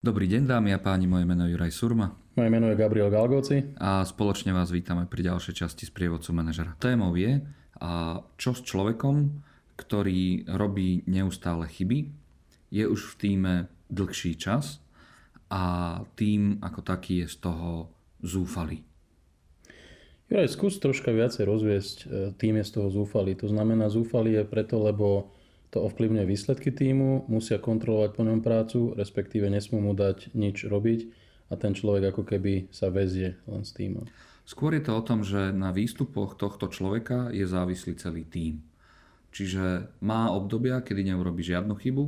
Dobrý deň dámy a páni, moje meno je Juraj Surma. Moje meno je Gabriel Galgoci. A spoločne vás vítame pri ďalšej časti z prievodcu manažera. Témou je, a čo s človekom, ktorý robí neustále chyby, je už v týme dlhší čas a tým ako taký je z toho zúfalý. Juraj, skús troška viacej rozviesť e, tým je z toho zúfalý. To znamená, zúfalý je preto, lebo to ovplyvňuje výsledky týmu, musia kontrolovať po ňom prácu, respektíve nesmú mu dať nič robiť a ten človek ako keby sa väzie len s týmom. Skôr je to o tom, že na výstupoch tohto človeka je závislý celý tím. Čiže má obdobia, kedy neurobi žiadnu chybu,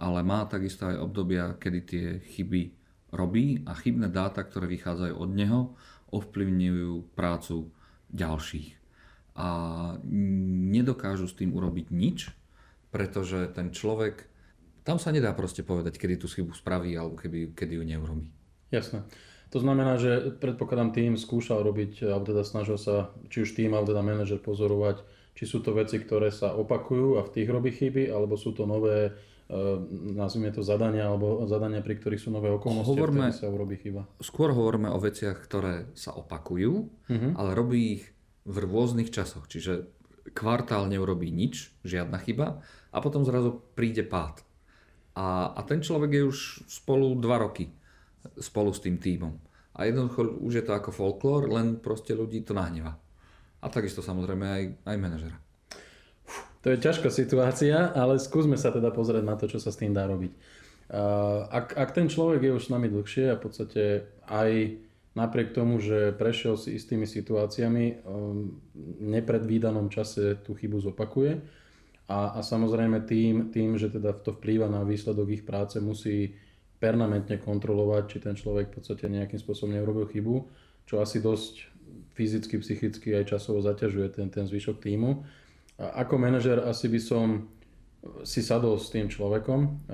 ale má takisto aj obdobia, kedy tie chyby robí a chybné dáta, ktoré vychádzajú od neho, ovplyvňujú prácu ďalších. A nedokážu s tým urobiť nič, pretože ten človek, tam sa nedá proste povedať, kedy tú chybu spraví alebo keby, kedy ju neurobí. Jasné. To znamená, že predpokladám tým skúšal robiť, alebo teda snažil sa, či už tým, alebo teda manažer pozorovať, či sú to veci, ktoré sa opakujú a v tých robí chyby, alebo sú to nové, e, nazvime to zadania, alebo zadania, pri ktorých sú nové okolnosti, hovorme, sa urobí chyba. Skôr hovoríme o veciach, ktoré sa opakujú, uh-huh. ale robí ich v rôznych časoch. Čiže kvartál neurobí nič, žiadna chyba a potom zrazu príde pád. A, a ten človek je už spolu dva roky spolu s tým týmom. A jednoducho už je to ako folklór, len proste ľudí to nahneva. A takisto samozrejme aj, aj manažera. To je ťažká situácia, ale skúsme sa teda pozrieť na to, čo sa s tým dá robiť. Ak, ak ten človek je už s nami dlhšie a v podstate aj napriek tomu, že prešiel si istými situáciami, v nepredvídanom čase tú chybu zopakuje, a, a samozrejme tým, tým, že teda to vplýva na výsledok ich práce, musí permanentne kontrolovať, či ten človek v podstate nejakým spôsobom neurobil chybu, čo asi dosť fyzicky, psychicky aj časovo zaťažuje ten, ten zvyšok týmu. A ako manažer asi by som si sadol s tým človekom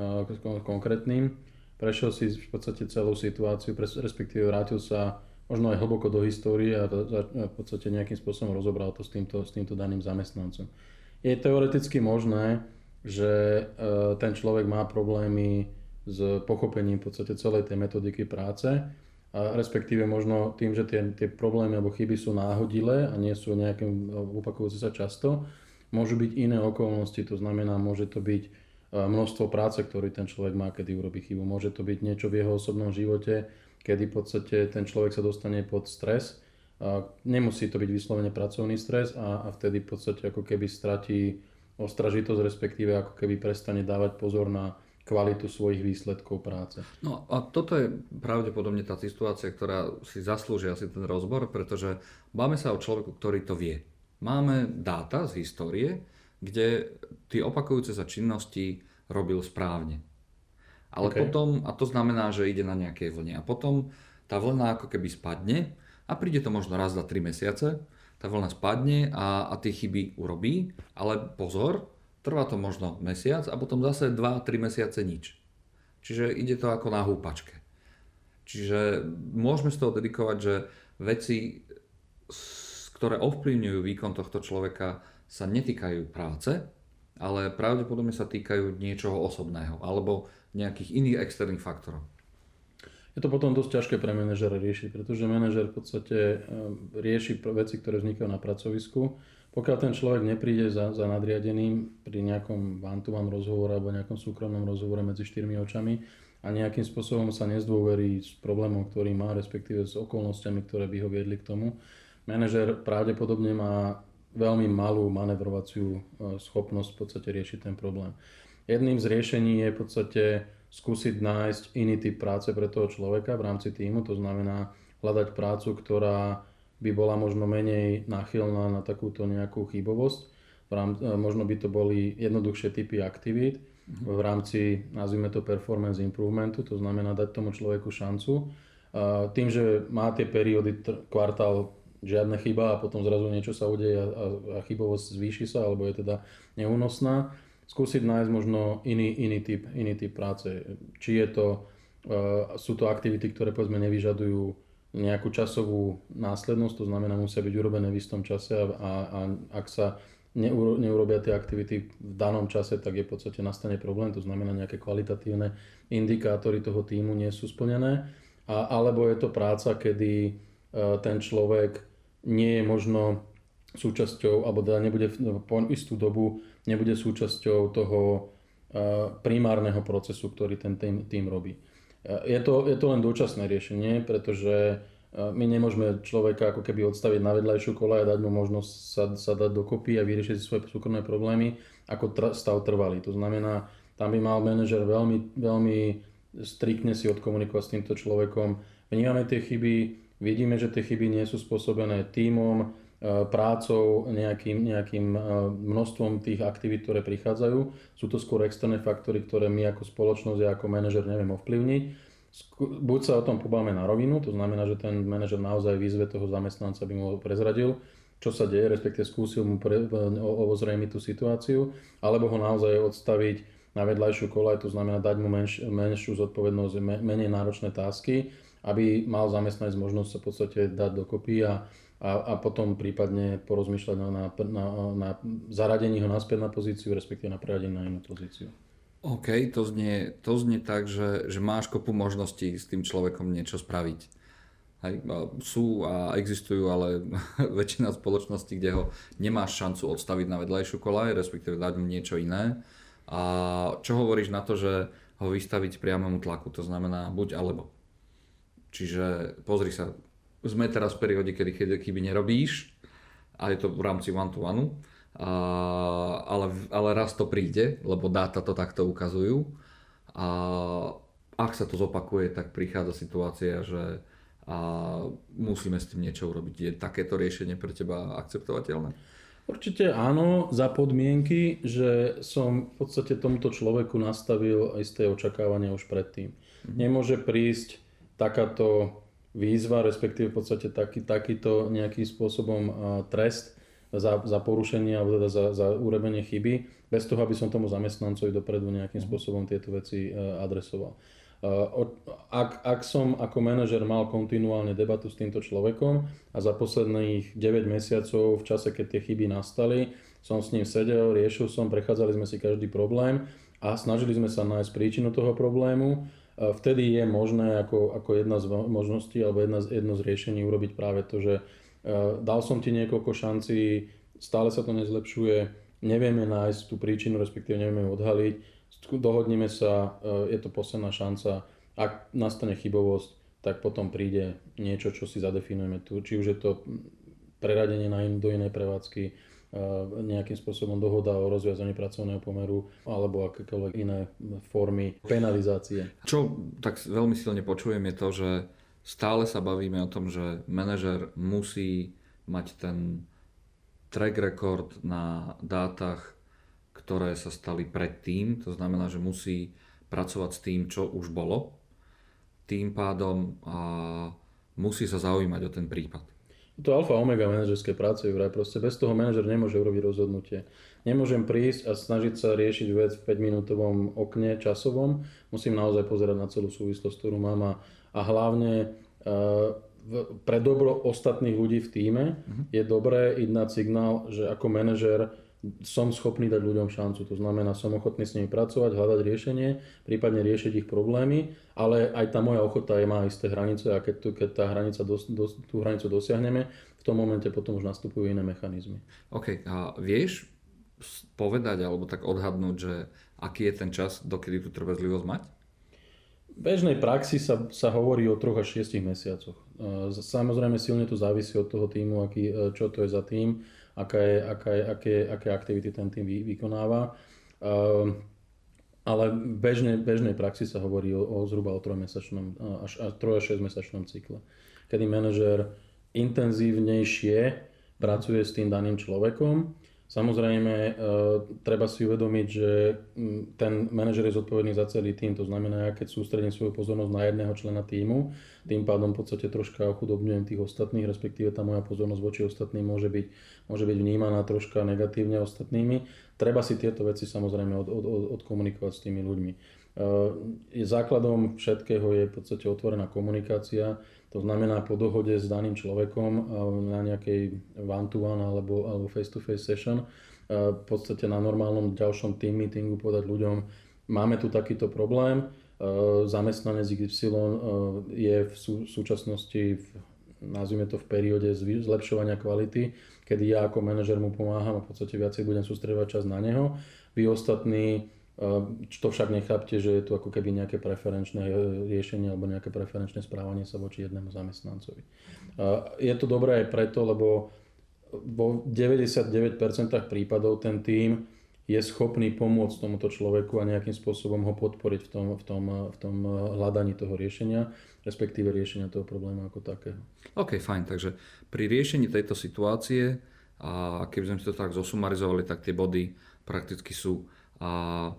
konkrétnym, prešiel si v podstate celú situáciu, respektíve vrátil sa možno aj hlboko do histórie a v podstate nejakým spôsobom rozobral to s týmto, s týmto daným zamestnancom je teoreticky možné, že e, ten človek má problémy s pochopením v podstate celej tej metodiky práce, respektíve možno tým, že tie, tie problémy alebo chyby sú náhodilé a nie sú nejaké opakujúce sa často, môžu byť iné okolnosti, to znamená, môže to byť e, množstvo práce, ktorý ten človek má, kedy urobí chybu. Môže to byť niečo v jeho osobnom živote, kedy v podstate ten človek sa dostane pod stres Nemusí to byť vyslovene pracovný stres a, a vtedy v podstate ako keby stratí ostražitosť, respektíve ako keby prestane dávať pozor na kvalitu svojich výsledkov práce. No a toto je pravdepodobne tá situácia, ktorá si zaslúži asi ten rozbor, pretože máme sa o človeku, ktorý to vie. Máme dáta z histórie, kde tie opakujúce sa činnosti robil správne. Ale okay. potom, a to znamená, že ide na nejaké vlne. A potom tá vlna ako keby spadne a príde to možno raz za 3 mesiace, tá vlna spadne a, a tie chyby urobí, ale pozor, trvá to možno mesiac a potom zase 2-3 mesiace nič. Čiže ide to ako na húpačke. Čiže môžeme z toho dedikovať, že veci, ktoré ovplyvňujú výkon tohto človeka, sa netýkajú práce, ale pravdepodobne sa týkajú niečoho osobného alebo nejakých iných externých faktorov je to potom dosť ťažké pre manažera riešiť, pretože manažer v podstate eh, rieši veci, ktoré vznikajú na pracovisku. Pokiaľ ten človek nepríde za, za nadriadeným pri nejakom one-to-one rozhovore alebo nejakom súkromnom rozhovore medzi štyrmi očami a nejakým spôsobom sa nezdôverí s problémom, ktorý má, respektíve s okolnostiami, ktoré by ho viedli k tomu, manažer pravdepodobne má veľmi malú manevrovaciu eh, schopnosť v podstate riešiť ten problém. Jedným z riešení je v podstate skúsiť nájsť iný typ práce pre toho človeka v rámci týmu, to znamená hľadať prácu, ktorá by bola možno menej náchylná na takúto nejakú chybovosť. V rámci, e, možno by to boli jednoduchšie typy aktivít mhm. v rámci, nazvime to performance improvementu, to znamená dať tomu človeku šancu. Tým, že má tie periódy kvartál žiadna chyba a potom zrazu niečo sa udeje a, a chybovosť zvýši sa alebo je teda neúnosná, skúsiť nájsť možno iný, iný, typ, iný typ práce. Či je to, uh, sú to aktivity, ktoré povedzme nevyžadujú nejakú časovú následnosť, to znamená musia byť urobené v istom čase a, a, a ak sa neurobia tie aktivity v danom čase, tak je v podstate nastane problém, to znamená nejaké kvalitatívne indikátory toho týmu nie sú splnené. A, alebo je to práca, kedy e, ten človek nie je možno súčasťou, alebo teda nebude po istú dobu nebude súčasťou toho e, primárneho procesu, ktorý ten tým, tým robí. Je to, je to len dočasné riešenie, pretože my nemôžeme človeka ako keby odstaviť na vedľajšiu kola a dať mu možnosť sa, sa dať dokopy a vyriešiť si svoje súkromné problémy ako tr- stav trvalý. To znamená, tam by mal manažer veľmi, veľmi striktne si odkomunikovať s týmto človekom. Vnímame tie chyby, vidíme, že tie chyby nie sú spôsobené tímom, e, prácou, nejakým, nejakým e, množstvom tých aktivít, ktoré prichádzajú. Sú to skôr externé faktory, ktoré my ako spoločnosť a ako manažer neviem ovplyvniť buď sa o tom pobáme na rovinu, to znamená, že ten manažer naozaj výzve toho zamestnanca, by mu prezradil, čo sa deje, respektíve skúsil mu pre, ozrejmiť tú situáciu, alebo ho naozaj odstaviť na vedľajšiu kolaj, to znamená dať mu menš, menšiu zodpovednosť, menej náročné tásky, aby mal zamestnanec možnosť sa v podstate dať dokopy a, a, a potom prípadne porozmýšľať na, na, na, na zaradení ho naspäť na pozíciu, respektíve na preradenie na inú pozíciu. OK, to znie, to znie tak, že, že máš kopu možností s tým človekom niečo spraviť. Hej, sú a existujú, ale väčšina spoločností, kde ho nemáš šancu odstaviť na vedľajšiu kolaj, respektíve dať mu niečo iné. A čo hovoríš na to, že ho vystaviť priamému tlaku, to znamená buď alebo. Čiže pozri sa, sme teraz v perióde, kedy chyby nerobíš, a je to v rámci one-to-one, ale, ale raz to príde, lebo dáta to takto ukazujú. A ak sa to zopakuje, tak prichádza situácia, že a musíme s tým niečo urobiť. Je takéto riešenie pre teba akceptovateľné? Určite áno, za podmienky, že som v podstate tomuto človeku nastavil isté očakávania už predtým. Mm-hmm. Nemôže prísť takáto výzva, respektíve v podstate taký, takýto nejakým spôsobom trest, za, za porušenie alebo teda za, za urobenie chyby, bez toho, aby som tomu zamestnancovi dopredu nejakým spôsobom tieto veci e, adresoval. E, ak, ak som ako manažer mal kontinuálne debatu s týmto človekom a za posledných 9 mesiacov v čase, keď tie chyby nastali, som s ním sedel, riešil som, prechádzali sme si každý problém a snažili sme sa nájsť príčinu toho problému, vtedy je možné ako, ako jedna z možností alebo jedna z, jedno z riešení urobiť práve to, že Eh, dal som ti niekoľko šancí, stále sa to nezlepšuje, nevieme nájsť tú príčinu, respektíve nevieme ju odhaliť, dohodneme sa, eh, je to posledná šanca, ak nastane chybovosť, tak potom príde niečo, čo si zadefinujeme tu, či už je to preradenie na in, do inej prevádzky, nejakým spôsobom dohoda o rozviazaní pracovného pomeru alebo akékoľvek iné formy penalizácie. Čo tak veľmi silne počujem je to, že stále sa bavíme o tom, že manažer musí mať ten track record na dátach, ktoré sa stali predtým, to znamená, že musí pracovať s tým, čo už bolo. Tým pádom a musí sa zaujímať o ten prípad. To alfa omega manažerskej práce, vraj proste bez toho manažer nemôže urobiť rozhodnutie. Nemôžem prísť a snažiť sa riešiť vec v 5 minútovom okne časovom, musím naozaj pozerať na celú súvislosť, ktorú mám a a hlavne uh, pre dobro ostatných ľudí v týme uh-huh. je dobré dať signál, že ako manažer som schopný dať ľuďom šancu. To znamená, som ochotný s nimi pracovať, hľadať riešenie, prípadne riešiť ich problémy, ale aj tá moja ochota je má isté hranice a keď, tu, keď tá hranica dos, dos, tú hranicu dosiahneme, v tom momente potom už nastupujú iné mechanizmy. OK, a vieš povedať alebo tak odhadnúť, že aký je ten čas, dokedy tú trpezlivosť mať? bežnej praxi sa, sa hovorí o 3 až 6 mesiacoch. E, samozrejme silne to závisí od toho týmu, aký, e, čo to je za tým, aká je, aká je, aké, aké aktivity ten tým vy, vykonáva. E, ale v bežnej, bežnej praxi sa hovorí o, o zhruba o 3-mesačnom, až, až 3 až 6 mesačnom cykle, kedy manažer intenzívnejšie pracuje s tým daným človekom Samozrejme, e, treba si uvedomiť, že ten manažer je zodpovedný za celý tým. To znamená, ja keď sústredím svoju pozornosť na jedného člena týmu, tým pádom v podstate troška ochudobňujem tých ostatných, respektíve tá moja pozornosť voči ostatným môže byť, môže byť vnímaná troška negatívne ostatnými. Treba si tieto veci samozrejme od, od, od, odkomunikovať s tými ľuďmi. E, základom všetkého je v podstate otvorená komunikácia, to znamená po dohode s daným človekom na nejakej one-to-one alebo, alebo face-to-face session v podstate na normálnom ďalšom team meetingu povedať ľuďom, máme tu takýto problém, zamestnanec XY je v súčasnosti v nazvime to v perióde zlepšovania kvality, kedy ja ako manažer mu pomáham a v podstate viacej budem sústredovať čas na neho. Vy ostatní to však nechápte, že je tu ako keby nejaké preferenčné e, riešenie alebo nejaké preferenčné správanie sa voči jednému zamestnancovi. Je to dobré aj preto, lebo vo 99% prípadov ten tým je schopný pomôcť tomuto človeku a nejakým spôsobom ho podporiť v tom, v tom, v tom hľadaní toho riešenia respektíve riešenia toho problému ako takého. OK, fajn, takže pri riešení tejto situácie, a keby sme to tak zosumarizovali, tak tie body prakticky sú a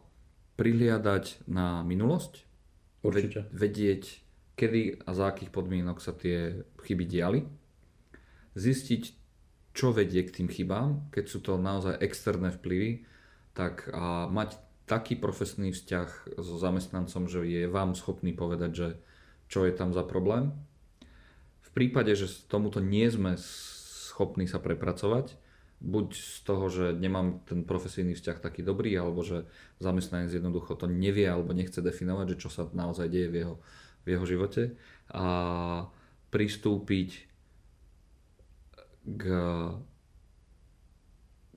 prihliadať na minulosť, Určite. vedieť, kedy a za akých podmienok sa tie chyby diali, zistiť, čo vedie k tým chybám, keď sú to naozaj externé vplyvy, tak a mať taký profesný vzťah so zamestnancom, že je vám schopný povedať, že čo je tam za problém. V prípade, že tomuto nie sme schopní sa prepracovať, buď z toho, že nemám ten profesijný vzťah taký dobrý, alebo že zamestnanec jednoducho to nevie alebo nechce definovať, že čo sa naozaj deje v jeho, v jeho živote. A pristúpiť k,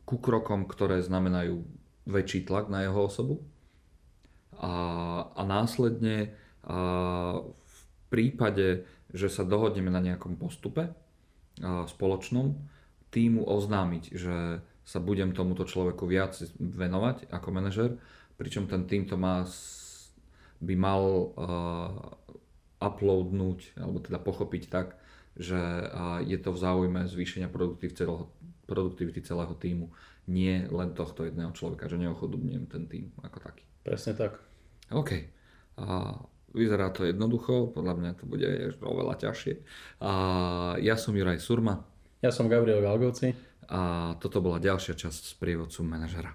ku krokom, ktoré znamenajú väčší tlak na jeho osobu. A, a následne a prípade, že sa dohodneme na nejakom postupe spoločnom, týmu oznámiť, že sa budem tomuto človeku viac venovať ako manažer, pričom ten tým to má, by mal uh, uploadnúť, alebo teda pochopiť tak, že uh, je to v záujme zvýšenia produktivity celého, produktivity celého týmu, nie len tohto jedného človeka, že neochodobňujem ten tým ako taký. Presne tak. OK. Uh, Vyzerá to jednoducho, podľa mňa to bude oveľa ťažšie. A ja som Juraj Surma. Ja som Gabriel Galgovci. A toto bola ďalšia časť z prievodcu manažera.